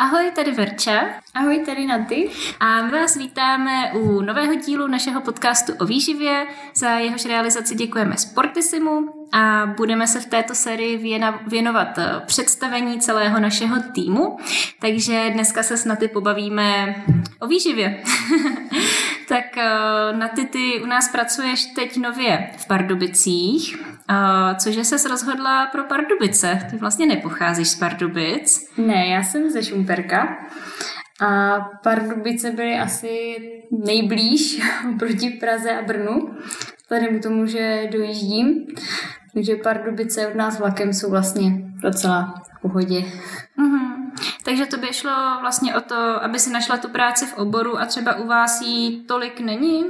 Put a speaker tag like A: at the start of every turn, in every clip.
A: Ahoj, tady Verča.
B: Ahoj, tady Naty.
A: A my vás vítáme u nového dílu našeho podcastu o výživě. Za jehož realizaci děkujeme Sportisimu a budeme se v této sérii věnovat eh, představení celého našeho týmu. Takže dneska se s Naty pobavíme o výživě. tak uh, Naty, ty u nás pracuješ teď nově v Pardubicích, uh, cože ses rozhodla pro Pardubice? Ty vlastně nepocházíš z Pardubic.
B: Ne, já jsem ze Šumperka. A Pardubice byly asi nejblíž proti Praze a Brnu, vzhledem k tomu, že dojíždím. Takže Pardubice od nás vlakem jsou vlastně docela v pohodě.
A: Mm-hmm. Takže to by šlo vlastně o to, aby si našla tu práci v oboru a třeba u vás jí tolik není?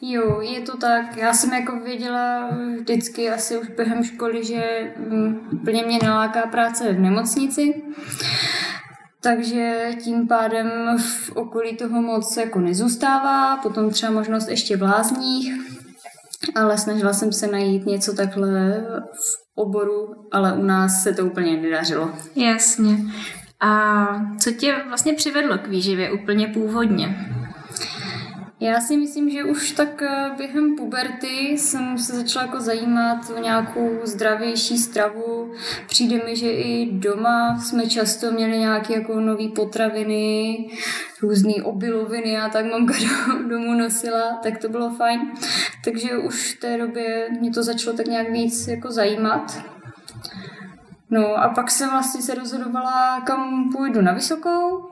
B: Jo, je to tak. Já jsem jako věděla vždycky asi už během školy, že mm, plně mě neláká práce v nemocnici. Takže tím pádem v okolí toho moc jako nezůstává, potom třeba možnost ještě v lázních, ale snažila jsem se najít něco takhle v oboru, ale u nás se to úplně nedařilo.
A: Jasně. A co tě vlastně přivedlo k výživě úplně původně?
B: Já si myslím, že už tak eh, během puberty jsem se začala jako zajímat o nějakou zdravější stravu. Přijde mi, že i doma jsme často měli nějaké jako nové potraviny, různé obiloviny a tak mamka domů nosila, tak to bylo fajn. Takže už v té době mě to začalo tak nějak víc jako zajímat. No a pak jsem vlastně se rozhodovala, kam půjdu na vysokou.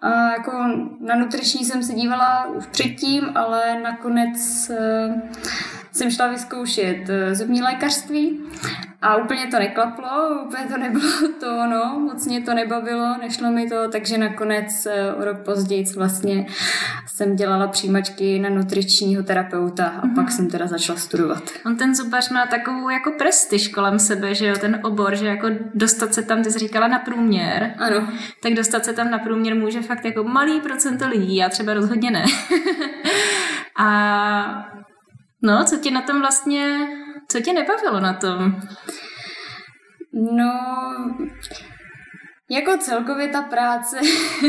B: A jako na nutriční jsem se dívala už předtím, ale nakonec uh, jsem šla vyzkoušet uh, zubní lékařství a úplně to neklaplo, úplně to nebylo to ono, moc mě to nebavilo, nešlo mi to, takže nakonec eh, o rok později vlastně jsem dělala přijímačky na nutričního terapeuta a mm-hmm. pak jsem teda začala studovat.
A: On ten zubař má takovou jako prestiž kolem sebe, že jo, ten obor, že jako dostat se tam, ty jsi říkala na průměr.
B: Ano.
A: Tak dostat se tam na průměr může fakt jako malý procento lidí, já třeba rozhodně ne. a no, co tě na tom vlastně co tě nebavilo na tom?
B: No, jako celkově ta práce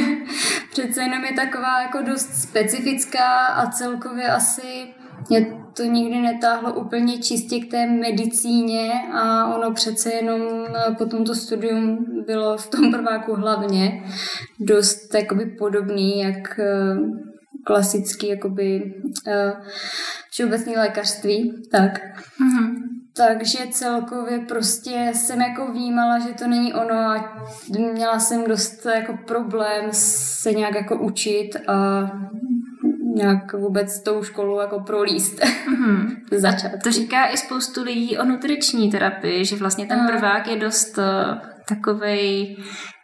B: přece jenom je taková jako dost specifická a celkově asi mě to nikdy netáhlo úplně čistě k té medicíně a ono přece jenom po tomto studium bylo v tom prváku hlavně dost jakoby podobný, jak eh, klasický jakoby uh, všeobecný lékařství, tak. Mm-hmm. Takže celkově prostě jsem jako vnímala, že to není ono a měla jsem dost jako problém se nějak jako učit a nějak vůbec tou školu jako prolíst. Mm-hmm. Začat.
A: To říká i spoustu lidí o nutriční terapii, že vlastně ten prvák je dost uh, takovej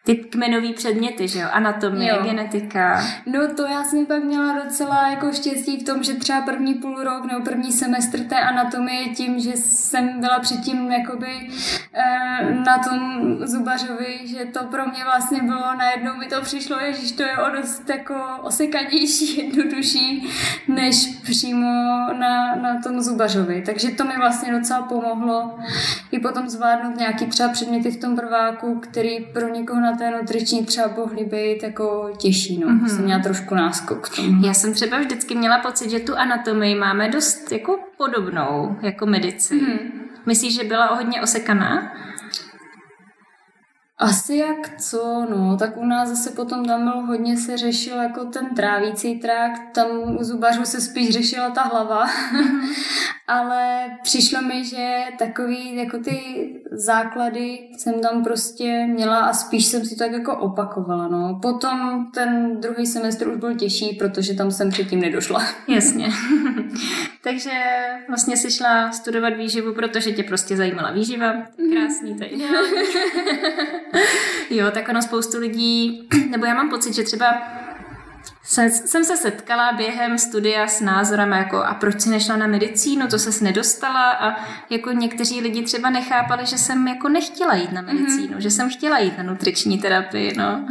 A: ty kmenový předměty, že jo? Anatomie, jo. genetika.
B: No to já jsem pak měla docela jako štěstí v tom, že třeba první půl rok nebo první semestr té anatomie tím, že jsem byla předtím jakoby eh, na tom zubařovi, že to pro mě vlastně bylo, najednou mi to přišlo, že to je o dost jako osekanější, jednodušší, než přímo na, na tom zubařovi. Takže to mi vlastně docela pomohlo i potom zvládnout nějaký třeba předměty v tom prváku, který pro někoho na té nutriční třeba mohly být jako těžší, no. Mm-hmm. Jsem měla trošku náskok k tomu.
A: Já jsem třeba vždycky měla pocit, že tu anatomii máme dost jako podobnou, jako medicínu. Mm-hmm. Myslíš, že byla hodně osekaná?
B: Asi jak co, no, tak u nás zase potom tam bylo hodně se řešil jako ten trávící trakt, tam u zubařů se spíš řešila ta hlava, ale přišlo mi, že takový jako ty základy jsem tam prostě měla a spíš jsem si to tak jako opakovala, no. Potom ten druhý semestr už byl těžší, protože tam jsem předtím nedošla.
A: Jasně. Takže vlastně si šla studovat výživu, protože tě prostě zajímala výživa. Mhm. Krásný tady. jo, tak ono spoustu lidí, nebo já mám pocit, že třeba se, jsem se setkala během studia s názorem jako a proč si nešla na medicínu, to ses nedostala a jako někteří lidi třeba nechápali, že jsem jako nechtěla jít na medicínu, mm-hmm. že jsem chtěla jít na nutriční terapii, no.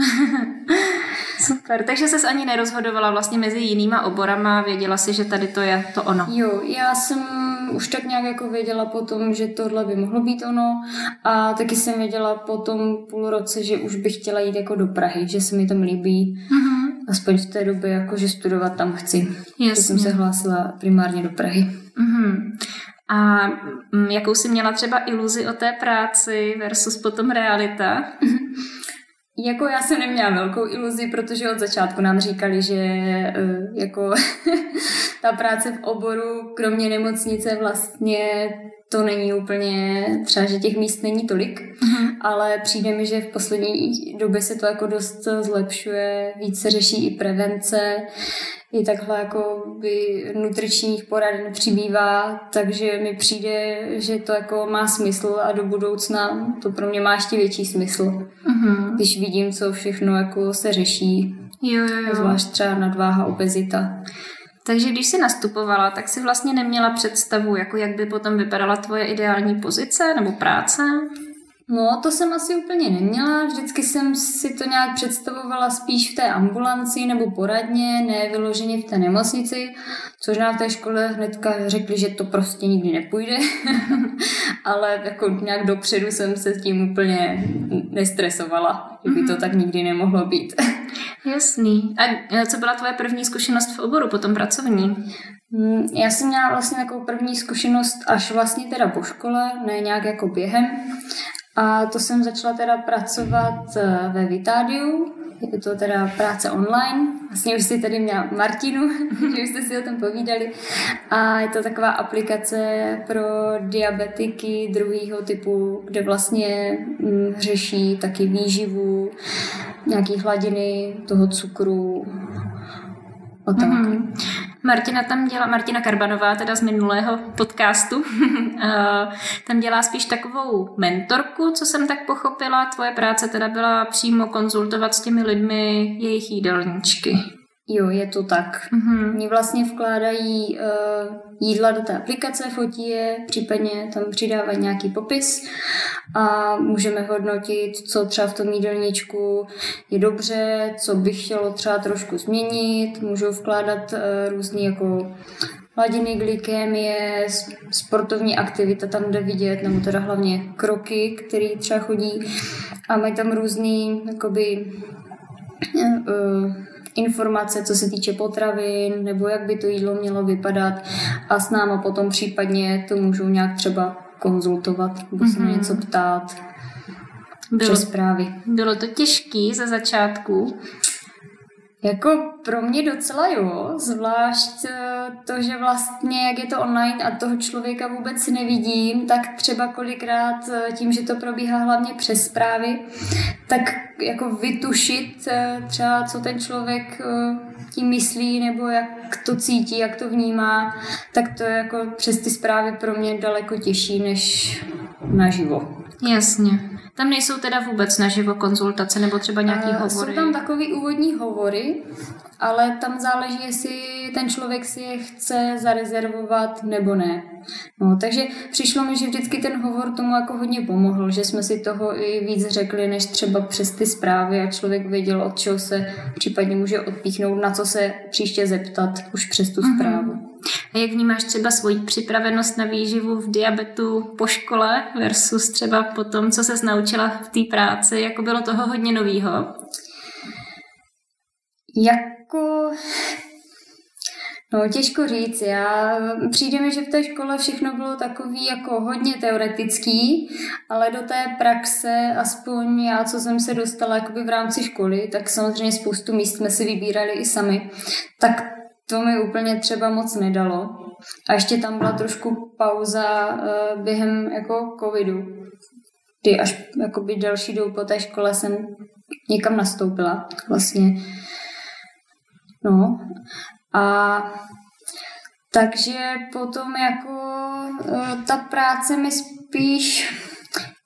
A: Super, takže ses ani nerozhodovala vlastně mezi jinýma oborama, věděla si, že tady to je to ono.
B: Jo, já jsem jsem už tak nějak jako věděla potom, že tohle by mohlo být ono a taky jsem věděla po tom půl roce, že už bych chtěla jít jako do Prahy, že se mi tam líbí. Mm-hmm. Aspoň v té době, jako že studovat tam chci. Jasně. Že jsem se hlásila primárně do Prahy. Mm-hmm.
A: A mm, jakou jsi měla třeba iluzi o té práci versus potom realita?
B: Jako já jsem neměla velkou iluzi, protože od začátku nám říkali, že eh, jako ta práce v oboru, kromě nemocnice vlastně to není úplně, třeba, že těch míst není tolik, uh-huh. ale přijde mi, že v poslední době se to jako dost zlepšuje, víc se řeší i prevence, i takhle jako by nutričních poraden přibývá, takže mi přijde, že to jako má smysl a do budoucna to pro mě má ještě větší smysl. Uh-huh. Když vidím, co všechno jako se řeší. Jo, jo, jo. Zvlášť třeba nadváha, obezita.
A: Takže když jsi nastupovala, tak si vlastně neměla představu, jako jak by potom vypadala tvoje ideální pozice nebo práce?
B: No, to jsem asi úplně neměla. Vždycky jsem si to nějak představovala spíš v té ambulanci nebo poradně, ne vyloženě v té nemocnici, což nám v té škole hnedka řekli, že to prostě nikdy nepůjde. Ale jako nějak dopředu jsem se s tím úplně nestresovala, že by to mhm. tak nikdy nemohlo být.
A: Jasný. A co byla tvoje první zkušenost v oboru, potom pracovní?
B: Mm, já jsem měla vlastně takovou první zkušenost až vlastně teda po škole, ne nějak jako během. A to jsem začala teda pracovat eh, ve Vitádiu, je to teda práce online. Vlastně už jsi tady měla Martinu, že už jste si o tom povídali. A je to taková aplikace pro diabetiky druhého typu, kde vlastně hm, řeší taky výživu, nějaký hladiny toho cukru a tak. Mm-hmm.
A: Martina tam dělá, Martina Karbanová, teda z minulého podcastu, tam dělá spíš takovou mentorku, co jsem tak pochopila. Tvoje práce teda byla přímo konzultovat s těmi lidmi jejich jídelníčky.
B: Jo, je to tak. Mm-hmm. Oni vlastně vkládají uh, jídla do té aplikace, fotí je, případně tam přidávají nějaký popis a můžeme hodnotit, co třeba v tom jídelníčku je dobře, co by chtělo třeba trošku změnit, můžou vkládat uh, různý jako hladiny glykémie, sportovní aktivita tam jde vidět, nebo teda hlavně kroky, které třeba chodí a mají tam různý jakoby uh, informace, co se týče potravin, nebo jak by to jídlo mělo vypadat a s náma potom případně to můžou nějak třeba konzultovat nebo se mm-hmm. něco ptát. Bylo, přes zprávy.
A: Bylo to těžký za začátku,
B: jako pro mě docela jo, zvlášť eh, to, že vlastně, jak je to online a toho člověka vůbec nevidím, tak třeba kolikrát eh, tím, že to probíhá hlavně přes zprávy, tak jako vytušit eh, třeba, co ten člověk tím myslí nebo jak to cítí, jak to vnímá, tak to je jako přes ty zprávy pro mě daleko těžší než naživo.
A: Jasně. Tam nejsou teda vůbec naživo konzultace nebo třeba nějaký uh, hovory?
B: Jsou tam takový úvodní hovory, ale tam záleží, jestli ten člověk si je chce zarezervovat nebo ne. No, takže přišlo mi, že vždycky ten hovor tomu jako hodně pomohl, že jsme si toho i víc řekli, než třeba přes ty zprávy a člověk věděl, od čeho se případně může odpíchnout, na co se příště zeptat už přes tu mhm. zprávu. Mm-hmm.
A: A jak vnímáš třeba svoji připravenost na výživu v diabetu po škole versus třeba po tom, co se naučila v té práci? Jako bylo toho hodně novýho?
B: Jako No, těžko říct. Já, přijde mi, že v té škole všechno bylo takový jako hodně teoretický, ale do té praxe, aspoň já, co jsem se dostala jakoby v rámci školy, tak samozřejmě spoustu míst jsme si vybírali i sami. Tak to mi úplně třeba moc nedalo. A ještě tam byla trošku pauza uh, během jako covidu, kdy až jakoby další dobu po té škole jsem někam nastoupila vlastně. No a takže potom jako uh, ta práce mi spíš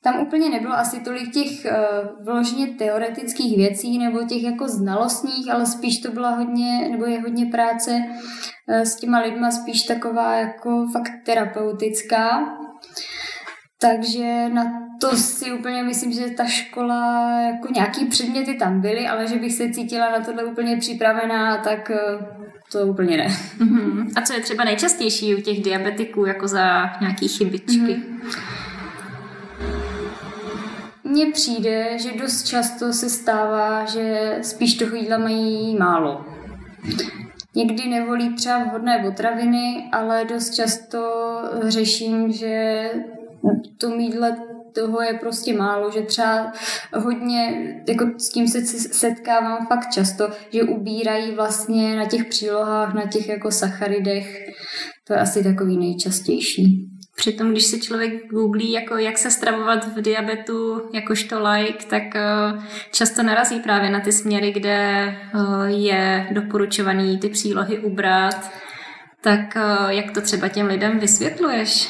B: tam úplně nebylo asi tolik těch uh, vložně teoretických věcí nebo těch jako znalostních, ale spíš to byla hodně, nebo je hodně práce uh, s těma lidma, spíš taková jako fakt terapeutická. Takže na to si úplně myslím, že ta škola, jako nějaký předměty tam byly, ale že bych se cítila na tohle úplně připravená, tak uh, to úplně ne.
A: Mm-hmm. A co je třeba nejčastější u těch diabetiků, jako za nějaký chybičky? Mm-hmm.
B: Mně přijde, že dost často se stává, že spíš toho jídla mají málo. Někdy nevolí třeba vhodné potraviny, ale dost často řeším, že to jídle toho je prostě málo, že třeba hodně, jako s tím se setkávám fakt často, že ubírají vlastně na těch přílohách, na těch jako sacharidech. To je asi takový nejčastější.
A: Přitom, když si člověk googlí, jako jak se stravovat v diabetu jakožto like, tak uh, často narazí právě na ty směry, kde uh, je doporučovaný ty přílohy ubrat. Tak uh, jak to třeba těm lidem vysvětluješ?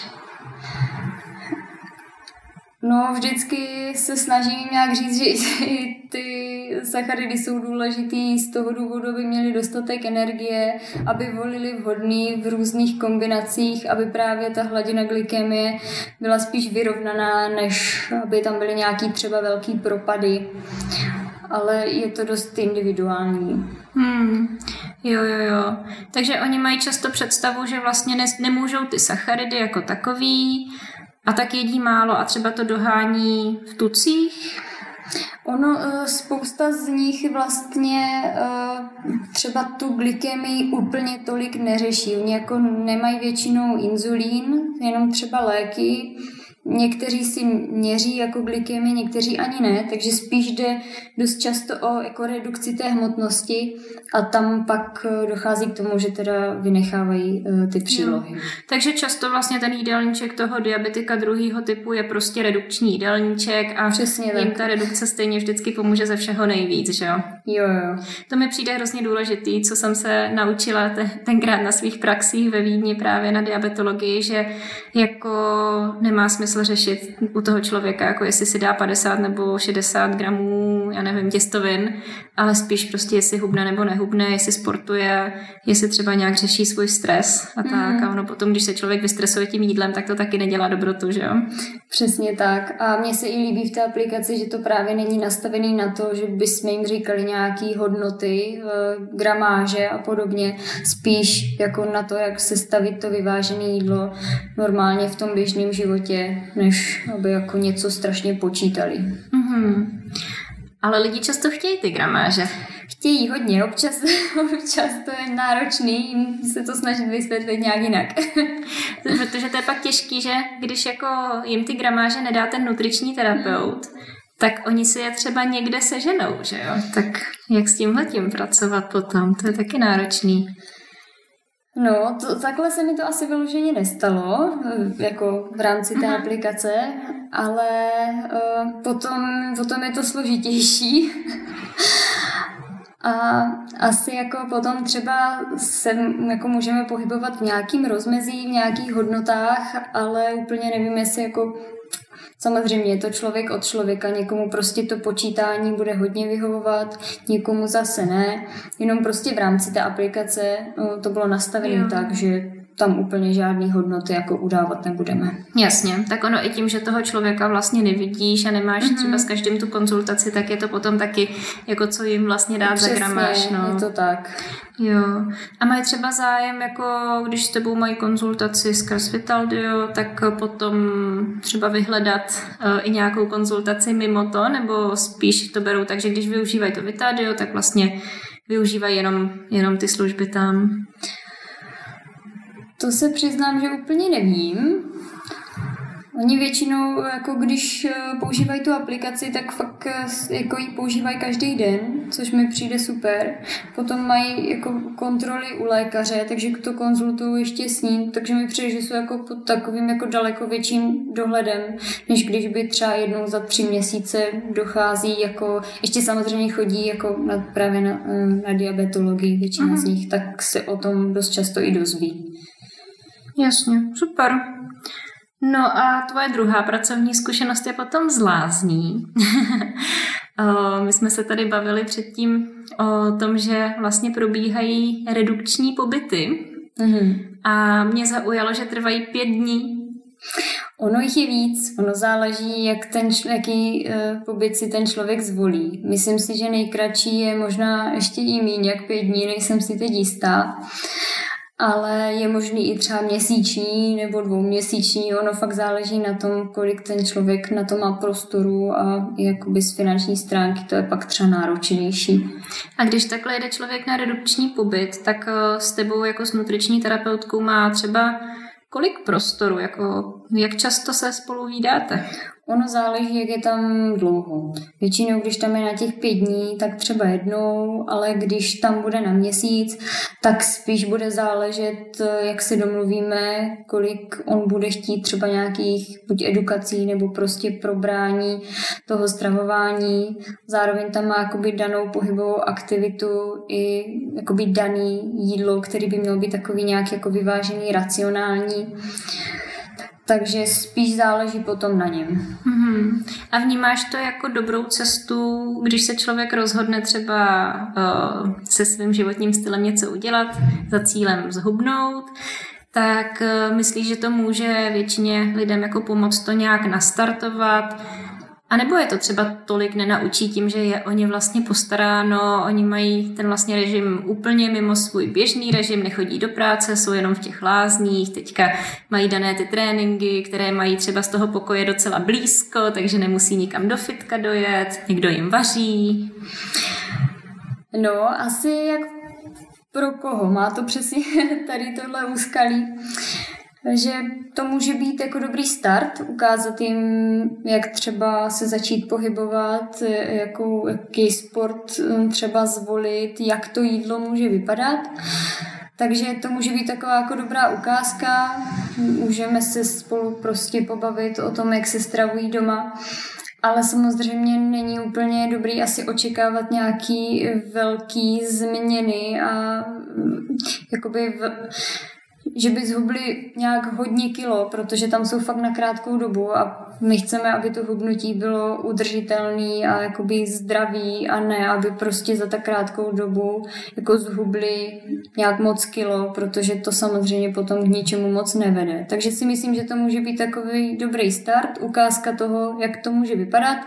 B: No, vždycky se snažím nějak říct, že i ty sacharidy jsou důležitý z toho důvodu, aby měli dostatek energie, aby volili vhodný v různých kombinacích, aby právě ta hladina glykemie byla spíš vyrovnaná, než aby tam byly nějaký třeba velký propady. Ale je to dost individuální.
A: Hmm. Jo, jo, jo. Takže oni mají často představu, že vlastně ne, nemůžou ty sacharidy jako takový, a tak jedí málo a třeba to dohání v tucích?
B: Ono, eh, spousta z nich vlastně eh, třeba tu glykemii úplně tolik neřeší. Oni jako nemají většinou inzulín, jenom třeba léky, Někteří si měří jako glykemy, někteří ani ne, takže spíš jde dost často o jako redukci té hmotnosti a tam pak eh, dochází k tomu, že teda vynechávají uh, ty přílohy. Jo.
A: Takže často vlastně ten jídelníček toho diabetika druhého typu je prostě redukční jídelníček a Přesně jim tak. ta redukce stejně vždycky pomůže ze všeho nejvíc, že jo?
B: Jo, jo.
A: To mi přijde hrozně důležitý, co jsem se naučila te- tenkrát na svých praxích ve Vídni právě na diabetologii, že jako nemá smysl řešit u toho člověka, jako jestli si dá 50 nebo 60 gramů, já nevím, těstovin, ale spíš prostě jestli hubne nebo nehubne, jestli sportuje, jestli třeba nějak řeší svůj stres a tak. Mm. A ono potom, když se člověk vystresuje tím jídlem, tak to taky nedělá dobrotu, že jo?
B: Přesně tak. A mně se i líbí v té aplikaci, že to právě není nastavený na to, že bychom jim říkali nějaký hodnoty, eh, gramáže a podobně. Spíš jako na to, jak se stavit to vyvážené jídlo normálně v tom běžném životě, než aby jako něco strašně počítali.
A: Mm-hmm. Ale lidi často chtějí ty gramáže.
B: Chtějí hodně, občas, občas to je náročný jim se to snažit vysvětlit nějak jinak.
A: Protože to je pak těžký, že když jako jim ty gramáže nedá ten nutriční terapeut, tak oni si je třeba někde seženou, že jo? Tak jak s tímhletím pracovat potom? To je taky náročný.
B: No, to, takhle se mi to asi vyloženě nestalo, eh, jako v rámci té Aha. aplikace, ale uh, potom, potom je to složitější. A asi jako potom třeba se jako můžeme pohybovat v nějakým rozmezí, v nějakých hodnotách, ale úplně nevím, jestli jako Samozřejmě je to člověk od člověka, někomu prostě to počítání bude hodně vyhovovat, někomu zase ne, jenom prostě v rámci té aplikace no, to bylo nastavené tak, že tam úplně žádný hodnoty jako udávat nebudeme.
A: Jasně, tak ono i tím, že toho člověka vlastně nevidíš a nemáš mm-hmm. třeba s každým tu konzultaci, tak je to potom taky jako co jim vlastně dát Přesně, za gramáž. No.
B: je to tak.
A: Jo. A mají třeba zájem, jako když s tebou mají konzultaci skrz Vitaldio, tak potom třeba vyhledat uh, i nějakou konzultaci mimo to, nebo spíš to berou tak, že když využívají to Vitaldio, tak vlastně využívají jenom, jenom ty služby tam.
B: To se přiznám, že úplně nevím. Oni většinou, jako když eh, používají tu aplikaci, tak fakt eh, jako ji používají každý den, což mi přijde super. Potom mají jako kontroly u lékaře, takže to konzultuju ještě s ním, takže mi přijde, že jsou jako pod takovým jako daleko větším dohledem, než když by třeba jednou za tři měsíce dochází jako, ještě samozřejmě chodí jako na, právě na, eh, na diabetologii většina Aha. z nich, tak se o tom dost často i dozví.
A: Jasně, super. No a tvoje druhá pracovní zkušenost je potom z lázní. My jsme se tady bavili předtím o tom, že vlastně probíhají redukční pobyty. Mm-hmm. A mě zaujalo, že trvají pět dní.
B: Ono jich je víc, ono záleží, jak ten, jaký uh, pobyt si ten člověk zvolí. Myslím si, že nejkratší je možná ještě i míň, jak pět dní, nejsem si teď jistá ale je možný i třeba měsíční nebo dvouměsíční. Ono fakt záleží na tom, kolik ten člověk na to má prostoru a jakoby z finanční stránky to je pak třeba náročnější.
A: A když takhle jede člověk na redukční pobyt, tak eh, s tebou jako s nutriční terapeutkou má třeba kolik prostoru, jako jak často se spolu vídáte?
B: Ono záleží, jak je tam dlouho. Většinou, když tam je na těch pět dní, tak třeba jednou, ale když tam bude na měsíc, tak spíš bude záležet, jak se domluvíme, kolik on bude chtít třeba nějakých buď edukací nebo prostě probrání toho stravování. Zároveň tam má jakoby danou pohybovou aktivitu i jakoby daný jídlo, který by měl být takový nějak jako vyvážený, racionální takže spíš záleží potom na něm.
A: Mm-hmm. A vnímáš to jako dobrou cestu, když se člověk rozhodne třeba uh, se svým životním stylem něco udělat za cílem zhubnout, tak uh, myslíš, že to může většině lidem jako pomoct to nějak nastartovat, a nebo je to třeba tolik nenaučí tím, že je o ně vlastně postaráno, oni mají ten vlastně režim úplně mimo svůj běžný režim, nechodí do práce, jsou jenom v těch lázních, teďka mají dané ty tréninky, které mají třeba z toho pokoje docela blízko, takže nemusí nikam do fitka dojet, někdo jim vaří.
B: No, asi jak pro koho má to přesně tady tohle úskalí. Takže to může být jako dobrý start, ukázat jim, jak třeba se začít pohybovat, jakou, jaký sport um, třeba zvolit, jak to jídlo může vypadat. Takže to může být taková jako dobrá ukázka. Můžeme se spolu prostě pobavit o tom, jak se stravují doma. Ale samozřejmě není úplně dobrý asi očekávat nějaký velký změny a jakoby v, že by zhubli nějak hodně kilo, protože tam jsou fakt na krátkou dobu a my chceme, aby to hubnutí bylo udržitelný a jakoby zdravý a ne, aby prostě za tak krátkou dobu jako zhubli nějak moc kilo, protože to samozřejmě potom k ničemu moc nevede. Takže si myslím, že to může být takový dobrý start, ukázka toho, jak to může vypadat,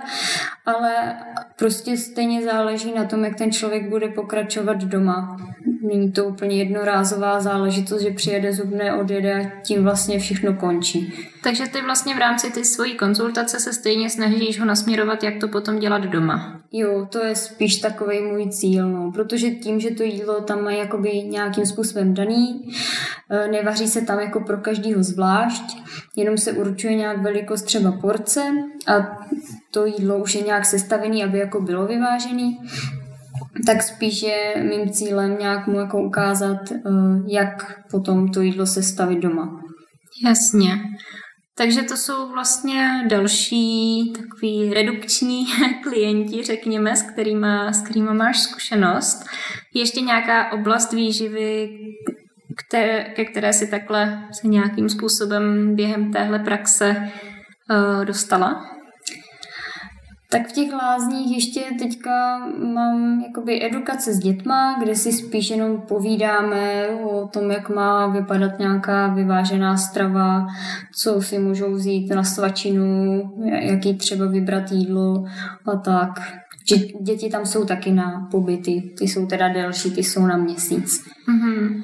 B: ale prostě stejně záleží na tom, jak ten člověk bude pokračovat doma. Není to úplně jednorázová záležitost, že přijede zubné, odjede a tím vlastně všechno končí.
A: Takže ty vlastně v rámci ty svojí konzultace se stejně snažíš ho nasměrovat, jak to potom dělat doma.
B: Jo, to je spíš takový můj cíl, no, protože tím, že to jídlo tam má jakoby nějakým způsobem daný, e, nevaří se tam jako pro každýho zvlášť, jenom se určuje nějak velikost třeba porce a to jídlo už je nějak sestavený, aby jako bylo vyvážený, tak spíš je mým cílem nějak mu jako ukázat, e, jak potom to jídlo sestavit doma.
A: Jasně. Takže to jsou vlastně další takový redukční klienti, řekněme, s kterými s kterýma máš zkušenost. Ještě nějaká oblast výživy, které, ke které si takhle se nějakým způsobem během téhle praxe uh, dostala?
B: Tak v těch lázních ještě teďka mám jakoby edukace s dětma, kde si spíš jenom povídáme o tom, jak má vypadat nějaká vyvážená strava, co si můžou vzít na svačinu, jaký třeba vybrat jídlo a tak. Děti tam jsou taky na pobyty, ty jsou teda delší, ty jsou na měsíc.
A: Mm-hmm.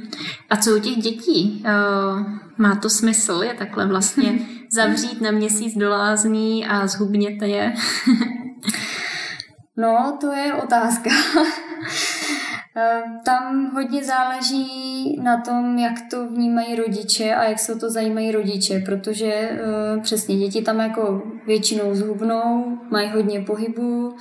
A: A co u těch dětí? Uh, má to smysl je takhle vlastně zavřít na měsíc do lázní a zhubněte je?
B: No, to je otázka. Eh, tam hodně záleží na tom, jak to vnímají rodiče a jak se o to zajímají rodiče, protože uh, přesně děti tam jako většinou zhubnou, mají hodně pohybu,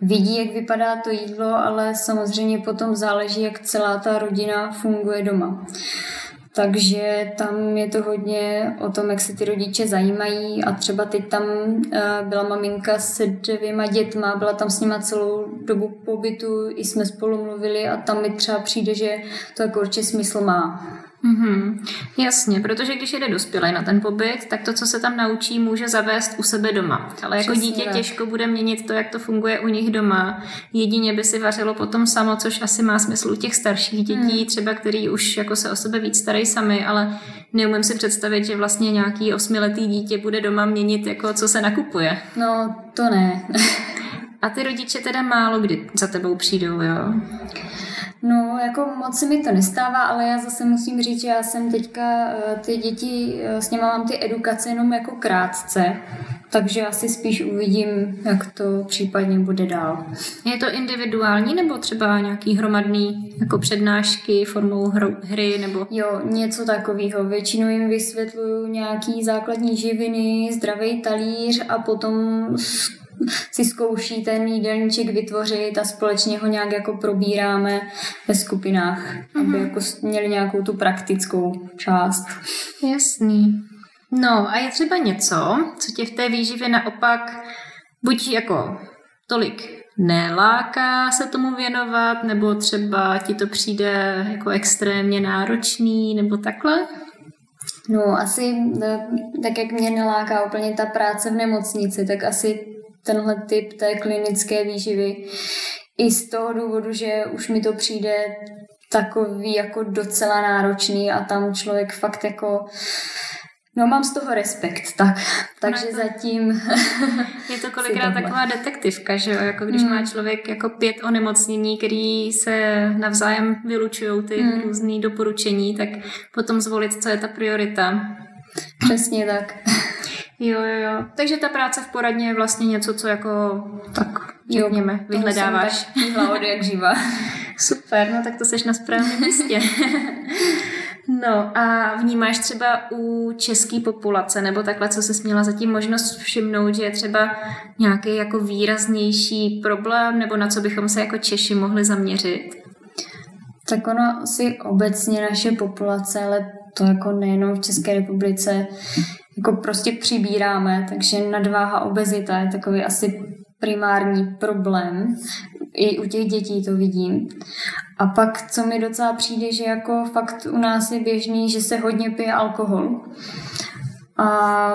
B: vidí, jak vypadá to jídlo, ale samozřejmě potom záleží, jak celá ta rodina funguje doma. Takže tam je to hodně o tom, jak se ty rodiče zajímají a třeba teď tam eh, byla maminka se dvěma dětma, byla tam s nima celou dobu pobytu, i jsme spolu mluvili a tam mi třeba přijde, že to jako určitě smysl má.
A: Mm-hmm. Jasně, protože když jede dospělý na ten pobyt, tak to, co se tam naučí, může zavést u sebe doma. Ale jako Přesně dítě tak. těžko bude měnit to, jak to funguje u nich doma. Jedině by si vařilo potom samo, což asi má smysl u těch starších dětí, mm. třeba který už jako se o sebe víc starají sami, ale neumím si představit, že vlastně nějaký osmiletý dítě bude doma měnit, jako co se nakupuje.
B: No, to ne.
A: A ty rodiče teda málo kdy za tebou přijdou, jo?
B: No, jako moc se mi to nestává, ale já zase musím říct, že já jsem teďka eh, ty děti, eh, s nimi mám ty edukace jenom jako krátce, takže asi spíš uvidím, jak to případně bude dál.
A: Je to individuální nebo třeba nějaký hromadný jako přednášky formou hru, hry nebo?
B: Jo, něco takového. Většinou jim vysvětluju nějaký základní živiny, zdravý talíř a potom si zkouší ten jídelníček vytvořit a společně ho nějak jako probíráme ve skupinách, mm-hmm. aby jako měli nějakou tu praktickou část.
A: Jasný. No a je třeba něco, co tě v té výživě naopak buď jako tolik neláká se tomu věnovat, nebo třeba ti to přijde jako extrémně náročný, nebo takhle?
B: No, asi tak, jak mě neláká úplně ta práce v nemocnici, tak asi tenhle typ té klinické výživy. I z toho důvodu, že už mi to přijde takový jako docela náročný a tam člověk fakt jako No mám z toho respekt, tak. Takže no to, zatím...
A: Je to kolikrát taková detektivka, že jo? Jako když mm. má člověk jako pět onemocnění, který se navzájem vylučují ty mm. různé doporučení, tak potom zvolit, co je ta priorita.
B: Přesně tak.
A: Jo, jo, jo. Takže ta práce v poradně je vlastně něco, co jako tak řekněme, vyhledáváš.
B: Jo, od jak živa.
A: Super, no tak to seš na správném místě. no a vnímáš třeba u české populace, nebo takhle, co se měla zatím možnost všimnout, že je třeba nějaký jako výraznější problém, nebo na co bychom se jako Češi mohli zaměřit?
B: Tak ono si obecně naše populace, ale to jako nejenom v České republice, jako prostě přibíráme, takže nadváha obezita je takový asi primární problém. I u těch dětí to vidím. A pak, co mi docela přijde, že jako fakt u nás je běžný, že se hodně pije alkohol. A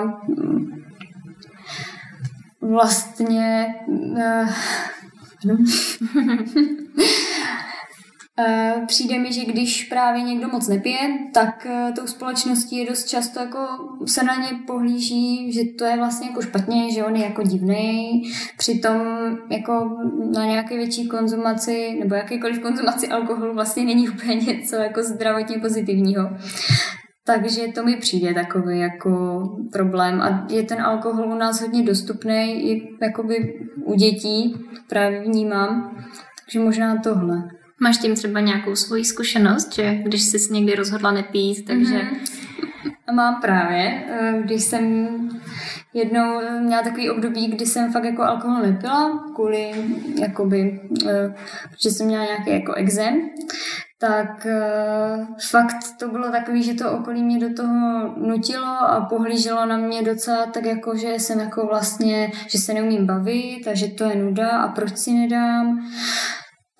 B: vlastně uh, přijde mi, že když právě někdo moc nepije, tak eh, tou společností je dost často jako se na ně pohlíží, že to je vlastně jako špatně, že on je jako divný. Přitom jako na nějaké větší konzumaci nebo jakýkoliv konzumaci alkoholu vlastně není úplně něco jako zdravotně pozitivního. Takže to mi přijde takový jako problém. A je ten alkohol u nás hodně dostupný i jakoby u dětí, právě vnímám. Takže možná tohle.
A: Máš tím třeba nějakou svoji zkušenost, že když jsi někdy rozhodla nepít, takže... Mm-hmm.
B: Mám právě, eh, když jsem jednou eh, měla takový období, kdy jsem fakt jako alkohol nepila, kvůli jakoby, eh, protože jsem měla nějaký jako exém, tak fakt to bylo takový, že to okolí mě do toho nutilo a pohlíželo na mě docela tak jako, že jsem jako vlastně, že se neumím bavit a že to je nuda a proč si nedám.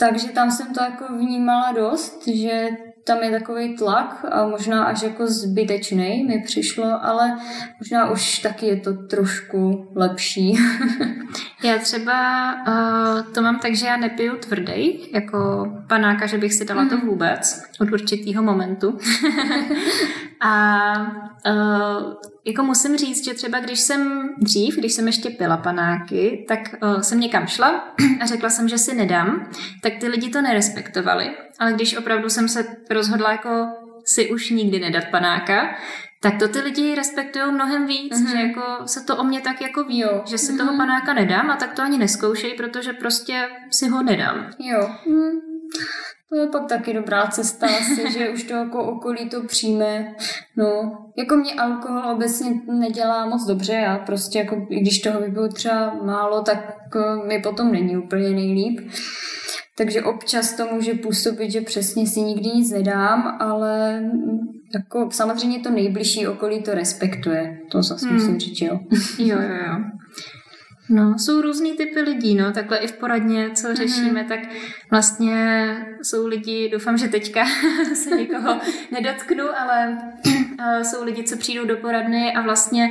B: Takže tam jsem to jako vnímala dost, že tam je takový tlak a možná až jako zbytečný mi přišlo, ale možná už taky je to trošku lepší.
A: já třeba uh, to mám tak, že já nepiju tvrdý, jako panáka, že bych si dala mm. to mhm. vůbec od určitého momentu. a uh, jako musím říct, že třeba když jsem dřív, když jsem ještě pila panáky, tak uh, jsem někam šla a řekla jsem, že si nedám, tak ty lidi to nerespektovali. Ale když opravdu jsem se rozhodla jako si už nikdy nedat panáka, tak to ty lidi respektují mnohem víc, mm-hmm. že jako se to o mě tak jako ví, jo. že si mm-hmm. toho panáka nedám a tak to ani neskoušej, protože prostě si ho nedám.
B: Jo. Mm. To je pak taky dobrá cesta asi, že už to jako okolí to přijme. No, jako mě alkohol obecně nedělá moc dobře, já prostě jako, i když toho vypiju třeba málo, tak jako mi potom není úplně nejlíp. Takže občas to může působit, že přesně si nikdy nic nedám, ale jako samozřejmě to nejbližší okolí to respektuje. To zase hmm. musím říct, jo.
A: jo, jo, jo. No, jsou různý typy lidí, no, takhle i v poradně, co řešíme, mm-hmm. tak vlastně jsou lidi, doufám, že teďka se nikoho nedotknu, ale jsou lidi, co přijdou do poradny a vlastně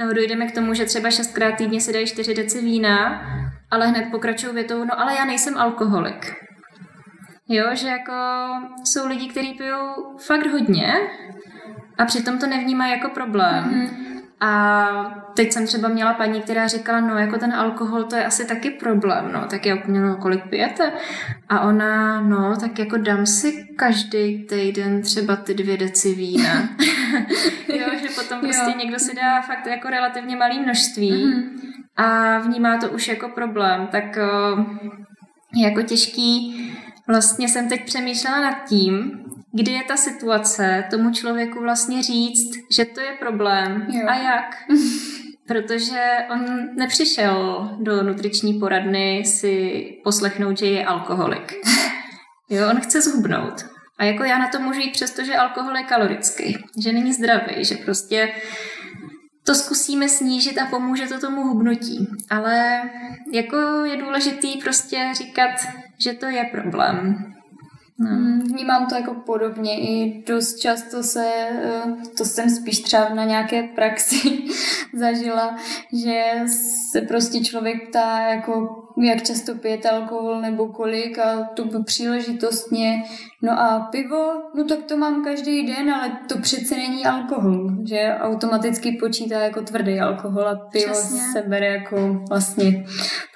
A: no, dojdeme k tomu, že třeba šestkrát týdně si dají čtyři deci vína, ale hned pokračují větou, no ale já nejsem alkoholik. Jo, že jako jsou lidi, kteří pijou fakt hodně a přitom to nevnímají jako problém. Mm-hmm. A teď jsem třeba měla paní, která říkala, no jako ten alkohol, to je asi taky problém, no, tak je úplně, no, kolik pijete? A ona, no, tak jako dám si každý týden třeba ty dvě deci vína. jo, že potom prostě jo. někdo si dá fakt jako relativně malý množství mm-hmm. A vnímá to už jako problém, tak je jako těžký Vlastně jsem teď přemýšlela nad tím, kdy je ta situace tomu člověku vlastně říct, že to je problém jo. a jak. Protože on nepřišel do nutriční poradny si poslechnout, že je alkoholik. Jo, on chce zhubnout. A jako já na to můžu jít přesto, že alkohol je kalorický, že není zdravý, že prostě to zkusíme snížit a pomůže to tomu hubnutí. Ale jako je důležitý prostě říkat, že to je problém.
B: No. Hmm, vnímám to jako podobně. I dost často se, eh, to jsem spíš třeba na nějaké praxi zažila, že se prostě člověk ptá, jako jak často pijete alkohol nebo kolik a to příležitostně. No a pivo, no tak to mám každý den, ale to přece není alkohol, že automaticky počítá jako tvrdý alkohol a pivo Přesně. se bere jako vlastně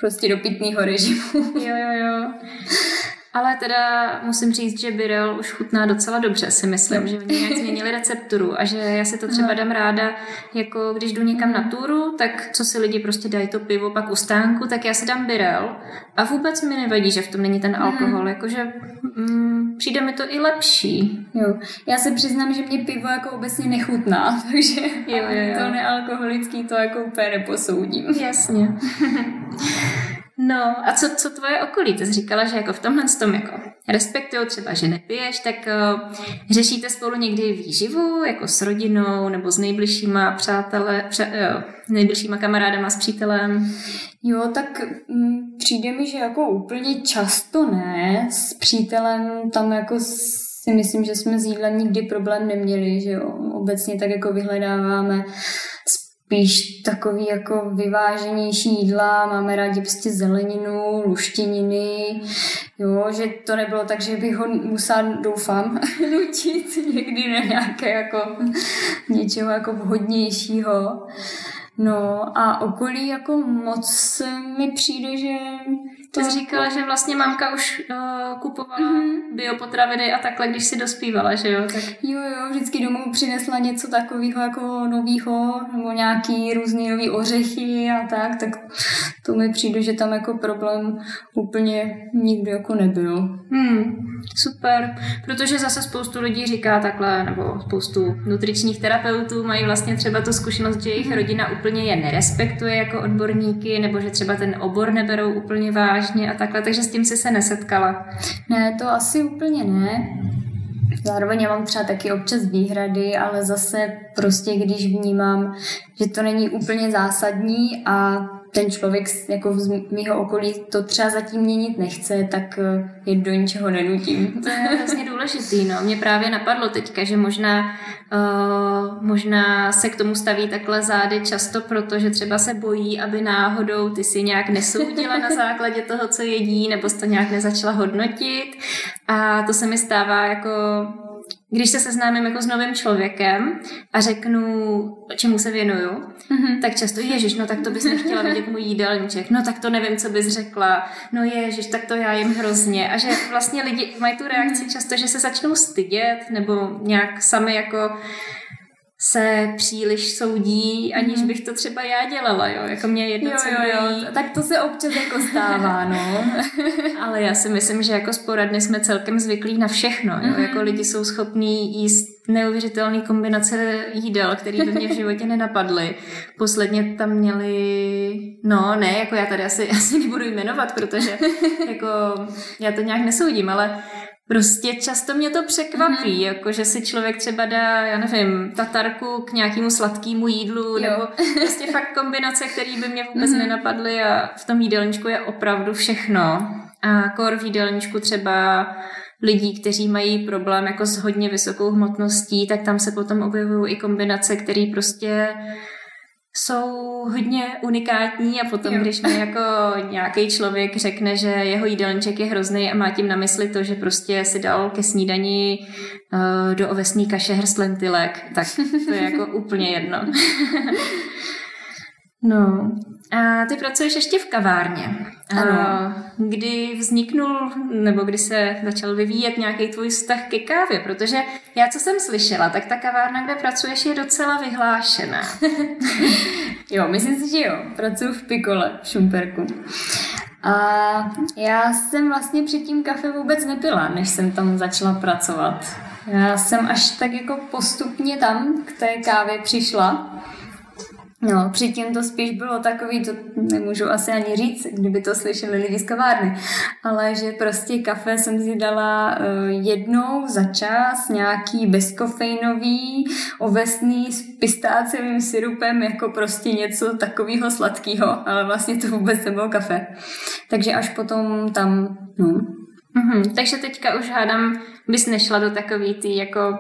B: prostě do pitného režimu.
A: Jo, jo, jo. Ale teda musím říct, že Birel už chutná docela dobře, si myslím, no. že oni nějak změnili recepturu a že já si to třeba dám ráda, jako když jdu někam na túru, tak co si lidi prostě dají to pivo pak u stánku, tak já si dám Birel a vůbec mi nevadí, že v tom není ten mhm. alkohol, mm. jakože mm, přijde mi to i lepší.
B: Jo, já se přiznám, že mě pivo jako obecně nechutná, takže jo, jo, jo. to nealkoholický to jako úplně neposoudím.
A: Jasně. No a co, co tvoje okolí? Ty jsi říkala, že jako v tomhle tom jako respektují třeba, že nepiješ, tak uh, řešíte spolu někdy výživu, jako s rodinou nebo s nejbližšíma přátele, pře, uh, nejbližšíma kamarádama, s přítelem?
B: Jo, tak m, mm, přijde mi, že jako úplně často ne. S přítelem tam jako si myslím, že jsme s jídlem nikdy problém neměli, že jo. Obecně tak jako vyhledáváme spíš takový jako vyváženější jídla, máme rádi prostě zeleninu, luštěniny, jo, že to nebylo tak, že bych ho musela, doufám, nutit někdy na nějaké jako něčeho jako vhodnějšího. No a okolí jako moc mi přijde, že
A: ty jsi říkala, že vlastně mamka už uh, kupovala mm-hmm. biopotraviny a takhle, když si dospívala, že jo? Tak...
B: Jo, jo, vždycky domů přinesla něco takového jako novýho, nebo nějaký různý nový ořechy a tak, tak to mi přijde, že tam jako problém úplně nikdy jako nebyl.
A: Hmm, super, protože zase spoustu lidí říká takhle, nebo spoustu nutričních terapeutů mají vlastně třeba tu zkušenost, že jejich rodina úplně je nerespektuje jako odborníky, nebo že třeba ten obor neberou úplně vážně vážně a takhle, takže s tím si se nesetkala.
B: Ne, to asi úplně ne. Zároveň já mám třeba taky občas výhrady, ale zase prostě když vnímám, že to není úplně zásadní a ten člověk jako z mého okolí to třeba zatím měnit nechce, tak eh, je do ničeho nenutím.
A: To je hrozně důležitý, no. Mě právě napadlo teďka, že možná, uh, možná se k tomu staví takhle zády často, protože třeba se bojí, aby náhodou ty si nějak nesoudila na základě toho, co jedí, nebo jsi to nějak nezačala hodnotit. A to se mi stává jako když se seznámím jako s novým člověkem a řeknu, čemu se věnuju, mm-hmm. tak často, ježiš, no tak to bys nechtěla vidět můj jídelníček, no tak to nevím, co bys řekla, no ježiš, tak to já jim hrozně. A že vlastně lidi mají tu reakci mm-hmm. často, že se začnou stydět nebo nějak sami jako se příliš soudí, aniž mhm. bych to třeba já dělala, jo, jako mě jedno, jo, co jo, jo.
B: Tak to se občas jako stává, no.
A: Ale já si myslím, že jako sporadny jsme celkem zvyklí na všechno, jo, mm-hmm. jako lidi jsou schopní jíst neuvěřitelný kombinace jídel, které by mě v životě nenapadly. Posledně tam měli, no ne, jako já tady asi, asi nebudu jmenovat, protože jako já to nějak nesoudím, ale Prostě často mě to překvapí, mm-hmm. jako že si člověk třeba dá, já nevím, tatarku k nějakému sladkému jídlu, jo. nebo prostě fakt kombinace, které by mě vůbec mm-hmm. nenapadly a v tom jídelníčku je opravdu všechno. A kor v jídelníčku třeba lidí, kteří mají problém jako s hodně vysokou hmotností, tak tam se potom objevují i kombinace, které prostě jsou hodně unikátní a potom, jo. když mi jako nějaký člověk řekne, že jeho jídelníček je hrozný a má tím na mysli to, že prostě si dal ke snídani uh, do ovesní kaše hrst lentilek, tak to je jako úplně jedno. no, a ty pracuješ ještě v kavárně. Ano. Kdy vzniknul, nebo kdy se začal vyvíjet nějaký tvůj vztah ke kávě, protože já, co jsem slyšela, tak ta kavárna, kde pracuješ, je docela vyhlášená.
B: jo, myslím si, že jo. Pracuji v Pikole, v Šumperku. A já jsem vlastně předtím kafe vůbec nepila, než jsem tam začala pracovat. Já jsem až tak jako postupně tam k té kávě přišla. No, předtím to spíš bylo takový, to nemůžu asi ani říct, kdyby to slyšeli lidi z kavárny, ale že prostě kafe jsem si dala uh, jednou za čas, nějaký bezkofeinový, ovesný s pistáciovým syrupem, jako prostě něco takového sladkého, ale vlastně to vůbec nebylo kafe. Takže až potom tam, no.
A: Mm-hmm, takže teďka už hádám, bys nešla do takový ty jako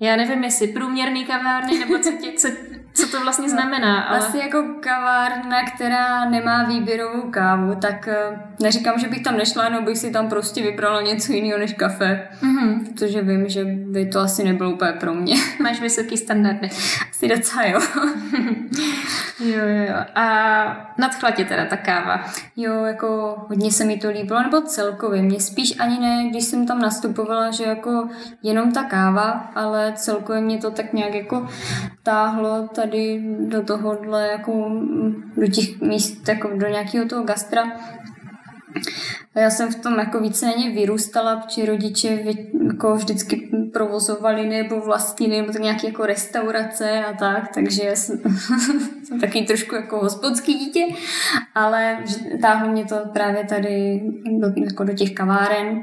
A: já nevím, jestli průměrný kavárny, nebo co, tě, co, co to vlastně znamená.
B: Ale... Asi jako kavárna, která nemá výběrovou kávu, tak eh, neříkám, že bych tam nešla, jenom bych si tam prostě vybrala něco jiného než kafe. Mm-hmm. Protože vím, že by to asi nebylo úplně pro mě.
A: Máš vysoký standardy.
B: Asi docela jo.
A: jo, jo, jo. A nadchla tě teda ta káva?
B: Jo, jako hodně se mi to líbilo, nebo celkově. Mě spíš ani ne, když jsem tam nastupovala, že jako jenom ta káva, ale celkově mě to tak nějak jako táhlo tady do tohohle, jako do těch míst, jako do nějakého toho gastra. Já jsem v tom jako víceméně vyrůstala, protože rodiče jako vždycky provozovali nebo vlastnili nebo tak nějaké jako restaurace a tak, takže jsem, jsem taky trošku jako hospodský dítě, ale táhlo mě to právě tady do, jako do těch kaváren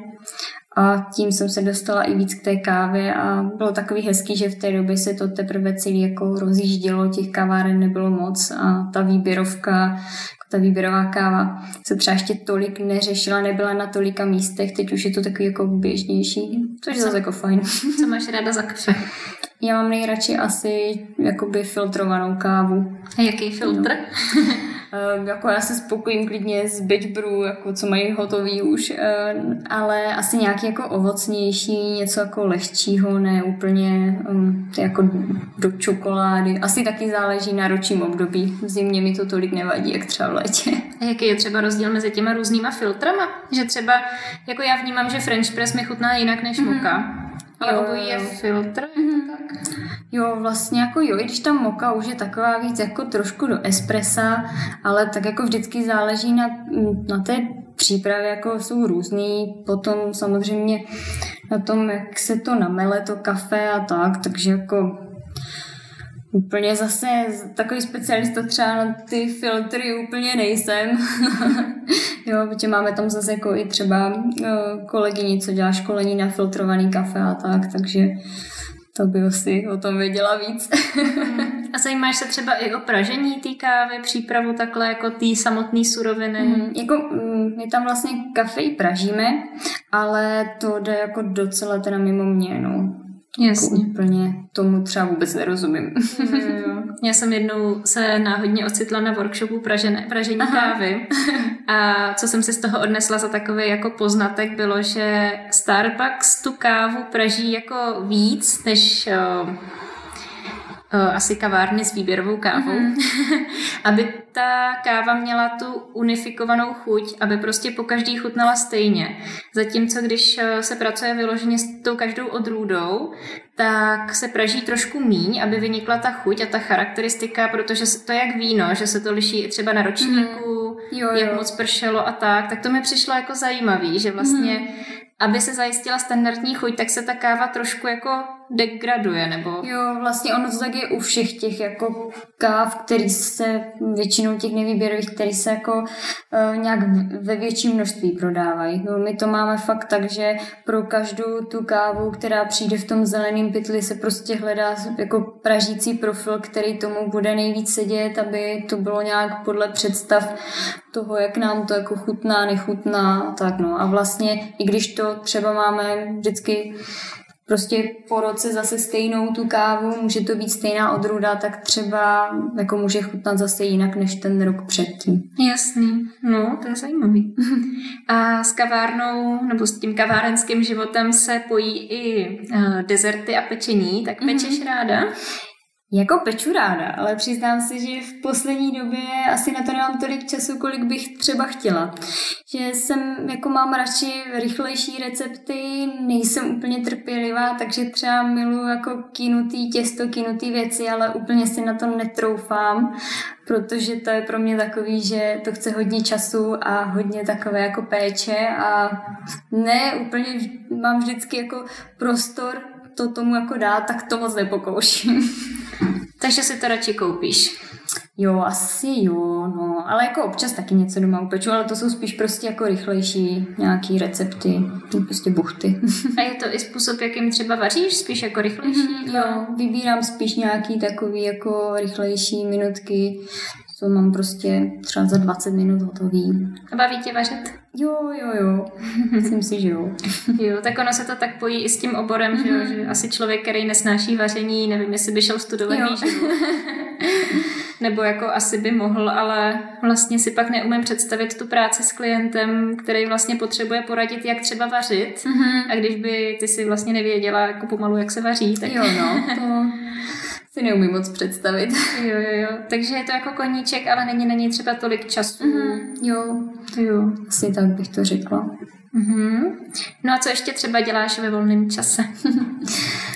B: a tím jsem se dostala i víc k té kávě a bylo takový hezký, že v té době se to teprve celý jako rozjíždělo, těch kaváren nebylo moc a ta výběrovka, ta výběrová káva se třeba ještě tolik neřešila, nebyla na tolika místech, teď už je to takový jako běžnější, což je zase jako fajn.
A: Co máš ráda za kafe?
B: Já mám nejradši asi jakoby filtrovanou kávu.
A: A jaký filtr? No.
B: Uh, jako já se spokojím klidně s brew, jako co mají hotový už, uh, ale asi nějaký jako ovocnější, něco jako lehčího, ne úplně um, jako do čokolády. Asi taky záleží na ročním období. V zimě mi to tolik nevadí, jak třeba v létě.
A: A jaký je třeba rozdíl mezi těma různýma filtrama? Že třeba, jako já vnímám, že French press mi chutná jinak než mm-hmm. moka. Ale obojí je filtr, mm-hmm. tak?
B: Jo, vlastně jako jo, i když ta moka už je taková víc jako trošku do espressa, ale tak jako vždycky záleží na, na té přípravě, jako jsou různý, potom samozřejmě na tom, jak se to namele, to kafe a tak, takže jako úplně zase takový specialista třeba na ty filtry úplně nejsem. jo, protože máme tam zase jako i třeba eh, kolegyni, co dělá školení na filtrovaný kafe a tak, takže to by asi o tom věděla víc.
A: a zajímáš se třeba i o pražení té kávy, přípravu takhle jako té samotné suroviny?
B: Mm, jako mm, my tam vlastně kafe i pražíme, ale to jde jako docela teda mimo mě, no.
A: Jasně.
B: Jako úplně tomu třeba vůbec nerozumím.
A: Já jsem jednou se náhodně ocitla na workshopu pražené, pražení Aha. kávy a co jsem si z toho odnesla za takový jako poznatek bylo, že Starbucks tu kávu praží jako víc než asi kavárny s výběrovou kávou, mm-hmm. aby ta káva měla tu unifikovanou chuť, aby prostě po každý chutnala stejně. Zatímco když se pracuje vyloženě s tou každou odrůdou, tak se praží trošku míň, aby vynikla ta chuť a ta charakteristika, protože to je jak víno, že se to liší třeba na ročníku, mm. jo, jo. jak moc pršelo a tak, tak to mi přišlo jako zajímavý, že vlastně mm aby se zajistila standardní chuť, tak se ta káva trošku jako degraduje, nebo...
B: Jo, vlastně ono to tak je u všech těch jako káv, který se, většinou těch nevýběrových, který se jako uh, nějak ve větším množství prodávají. No, my to máme fakt tak, že pro každou tu kávu, která přijde v tom zeleném pytli, se prostě hledá jako pražící profil, který tomu bude nejvíc sedět, aby to bylo nějak podle představ toho, jak nám to jako chutná, nechutná, tak no. A vlastně, i když to třeba máme vždycky prostě po roce zase stejnou tu kávu, může to být stejná odrůda, tak třeba jako může chutnat zase jinak než ten rok předtím.
A: Jasný, no to je zajímavý. A s kavárnou nebo s tím kavárenským životem se pojí i uh, dezerty a pečení, tak pečeš mm-hmm. ráda?
B: Jako peču ráda, ale přiznám si, že v poslední době asi na to nemám tolik času, kolik bych třeba chtěla. Že jsem, jako mám radši rychlejší recepty, nejsem úplně trpělivá, takže třeba miluji jako kinutý těsto, kinutý věci, ale úplně si na to netroufám, protože to je pro mě takový, že to chce hodně času a hodně takové jako péče a ne úplně mám vždycky jako prostor to tomu jako dát, tak to moc nepokouším.
A: Takže si to radši koupíš.
B: Jo, asi jo, no, ale jako občas taky něco doma upeču, ale to jsou spíš prostě jako rychlejší nějaký recepty, prostě buchty.
A: A je to i způsob, jakým třeba vaříš, spíš jako rychlejší?
B: Mm-hmm, jo, vybírám spíš nějaký takový jako rychlejší minutky, to mám prostě třeba za 20 minut hotový.
A: A baví tě vařit?
B: Jo, jo, jo. Myslím si, že jo.
A: jo, tak ono se to tak pojí i s tím oborem, mm-hmm. že, jo? Mhm. že asi člověk, který nesnáší vaření, nevím, jestli by šel studovat výživu. Nebo jako asi by mohl, ale vlastně si pak neumím představit tu práci s klientem, který vlastně potřebuje poradit, jak třeba vařit. Mm-hmm. A když by ty si vlastně nevěděla jako pomalu, jak se vaří, tak...
B: Jo, no, to si neumím moc představit.
A: Jo, jo, jo. Takže je to jako koníček, ale není na něj třeba tolik času. Mm-hmm.
B: Jo. Jo. Asi tak bych to řekla.
A: Mm-hmm. No a co ještě třeba děláš ve volném čase?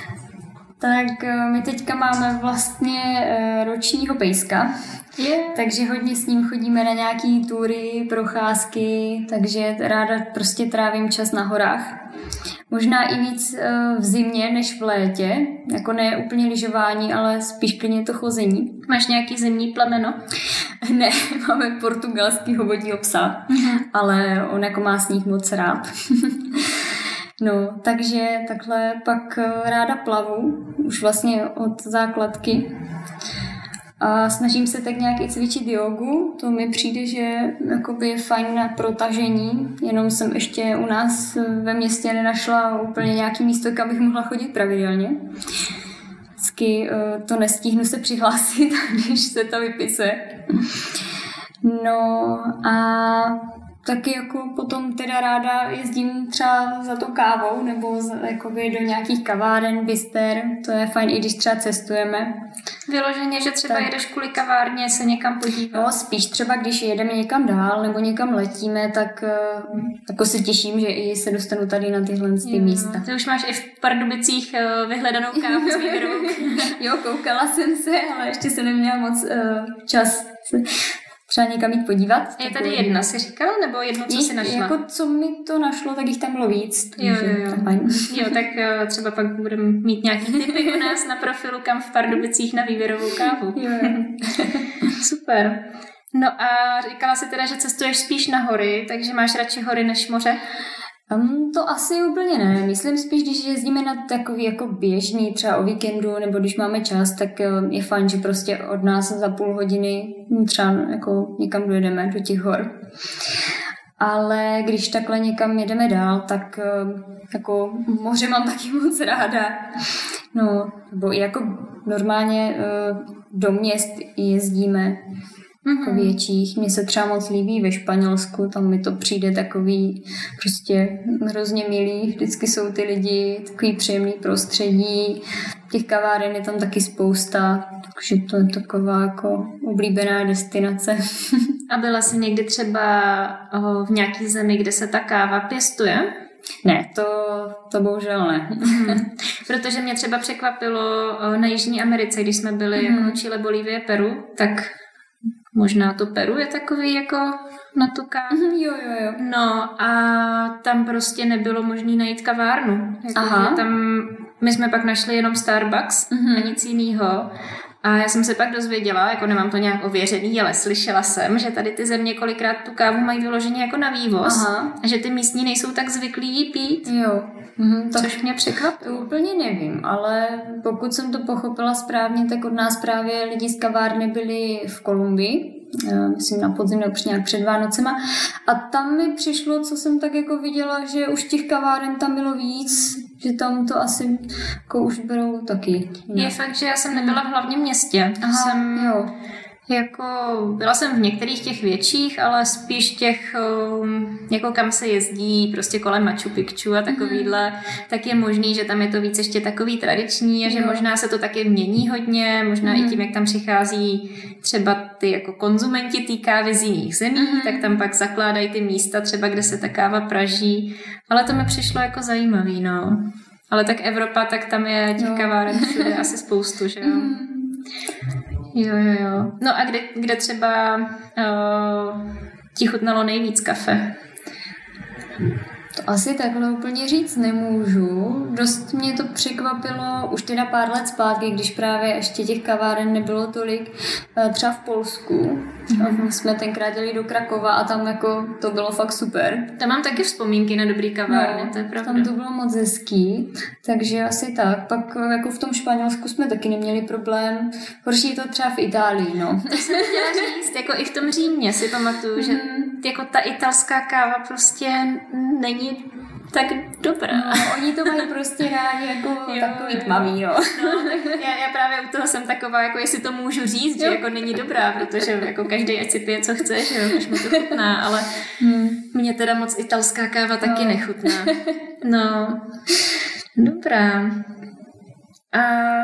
B: tak eh, my teďka máme vlastně eh, ročního pejska. Yeah. Takže hodně s ním chodíme na nějaký tury, procházky, takže ráda prostě trávím čas na horách. Možná i víc eh, v zimě než v létě, jako ne úplně lyžování, ale spíš klidně to chození.
A: Máš nějaký zimní plemeno?
B: ne, máme portugalský vodního psa, mm-hmm. ale on jako má sníh moc rád. no, takže takhle pak eh, ráda plavu, už vlastně od základky. A snažím se tak nějak i cvičit jogu, to mi přijde, že je fajn na protažení, jenom jsem ještě u nás ve městě nenašla úplně nějaký místo, kam bych mohla chodit pravidelně. Vždycky uh, to nestihnu se přihlásit, když se to vypisuje. No a taky jako potom teda ráda jezdím třeba za tou kávou nebo jakoby do nějakých kaváren, bister, to je fajn, i když třeba cestujeme.
A: Vyloženě, že třeba tak. jedeš kvůli kavárně se někam podívat.
B: No, spíš třeba, když jedeme někam dál nebo někam letíme, tak eh, jako se těším, že i se dostanu tady na tyhle ty místa.
A: Ty už máš i v Pardubicích eh, vyhledanou kávu s
B: Jo, koukala jsem se, ale ještě se neměla moc uh, čas třeba někam jít podívat.
A: Je tady jedna, si říkala, nebo jedno, co si našla?
B: Jako co mi to našlo, tak jich tam bylo víc.
A: Jo, jo, jo. Jo, tak uh, třeba pak budeme mít nějaký typy u nás na profilu, kam v Pardubicích na výběrovou kávu.
B: jo, jo.
A: Super. No a říkala si teda, že cestuješ spíš na hory, takže máš radši hory než moře?
B: Um, to asi úplně ne. Myslím spíš, když jezdíme na takový jako běžný, třeba o víkendu, nebo když máme čas, tak eh, je fajn, že prostě od nás za půl hodiny třeba jako někam dojedeme do těch hor. Ale když takhle někam jedeme dál, tak eh, jako moře mám taky moc ráda. No, nebo jako normálně eh, do měst jezdíme mm-hmm. jako větších. Mně se třeba moc líbí ve Španělsku, tam mi to přijde takový prostě hrozně milý. Vždycky jsou ty lidi, takový příjemný prostředí. Těch kaváren je tam taky spousta, takže to je taková jako oblíbená destinace.
A: A byla jsi někdy třeba v nějaký zemi, kde se ta káva pěstuje?
B: Ne, to, to bohužel ne.
A: Mm-hmm. Protože mě třeba překvapilo na Jižní Americe, když jsme byli mm-hmm. jako Chile, Bolívie, Peru, tak Možná to Peru je takový jako na tu kávu.
B: Mm, jo, jo, jo.
A: No a tam prostě nebylo možné najít kavárnu. Jako, Aha. Tam my jsme pak našli jenom Starbucks mm-hmm. a nic jiného. A já jsem se pak dozvěděla, jako nemám to nějak ověřený, ale slyšela jsem, že tady ty země kolikrát tu kávu mají vyloženě jako na vývoz Aha. a že ty místní nejsou tak zvyklí jí pít.
B: Jo.
A: Mhm, tak Což mě překvapilo.
B: To úplně nevím, ale pokud jsem to pochopila správně, tak od nás právě lidi z kavárny byli v Kolumbii Eh, myslím na podzim nebo nějak před Vánocema. A tam mi přišlo, co jsem tak jako viděla, že už těch kaváren tam bylo víc, že tam to asi jako už berou taky.
A: Je fakt, že já jsem nebyla v hlavním městě. Aha, jsem, jo. Jako, byla jsem v některých těch větších, ale spíš těch, um, jako kam se jezdí, prostě kolem Machu Picchu a takovýhle, mm-hmm. tak je možný, že tam je to víc ještě takový tradiční a že jo. možná se to taky mění hodně, možná mm-hmm. i mhm. tím, jak tam přichází třeba ty jako konzumenti té kávy z jiných zemí, mm-hmm. tak tam pak zakládají ty místa třeba, kde se ta káva praží, ale to mi přišlo jako zajímavý, no. Ale tak Evropa, tak tam je těch kaváren všude asi spoustu, že jo. Mm-hmm. Jo, jo, jo. No a kde, kde třeba uh, ti chutnalo nejvíc kafe?
B: To asi takhle úplně říct nemůžu. Dost mě to překvapilo už teda pár let zpátky, když právě ještě těch kaváren nebylo tolik, eh, třeba v Polsku. Mm-hmm. Jsme tenkrát jeli do Krakova a tam jako to bylo fakt super.
A: Tam mám taky vzpomínky na dobrý kavárny, no, to je pravda.
B: Tam to bylo moc hezký, takže asi tak. Pak jako v tom Španělsku jsme taky neměli problém. Horší je to třeba v Itálii, no.
A: To jsem chtěla říct, jako i v tom Římě si pamatuju, mm-hmm. že mhm. Jako ta italská káva prostě není tak dobrá.
B: No, oni to mají prostě rádi jako jo, takový tmavý, jo.
A: No, tak já, já, právě u toho jsem taková, jako jestli to můžu říct, jo. že jako není dobrá, protože jako každý ať si pije, co chce, že jo, když mu to chutná, ale hmm. mě teda moc italská káva taky no. nechutná. No, dobrá.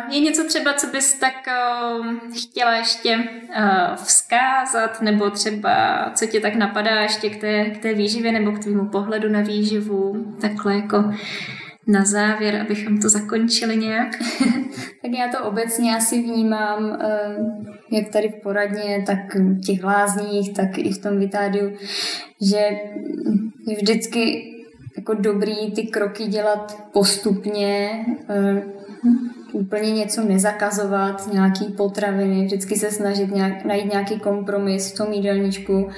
A: Je něco třeba, co bys tak uh, chtěla ještě uh, vzkázat, nebo třeba co tě tak napadá ještě k té, k té výživě nebo k tvému pohledu na výživu, takhle jako na závěr, abychom to zakončili nějak?
B: tak já to obecně asi vnímám, uh, jak tady v poradně, tak v těch lázních, tak i v tom Vitádiu, že je vždycky jako dobrý ty kroky dělat postupně, úplně něco nezakazovat, nějaký potraviny, vždycky se snažit nějak, najít nějaký kompromis v tom jídelníčku,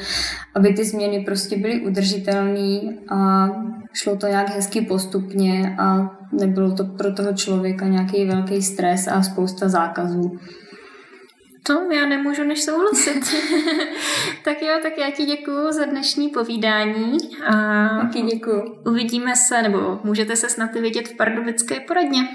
B: aby ty změny prostě byly udržitelné a šlo to nějak hezky postupně a nebylo to pro toho člověka nějaký velký stres a spousta zákazů.
A: To já nemůžu než souhlasit. tak jo, tak já ti děkuji za dnešní povídání.
B: A Taky děkuji.
A: Uvidíme se, nebo můžete se snad vidět v Pardubické poradně.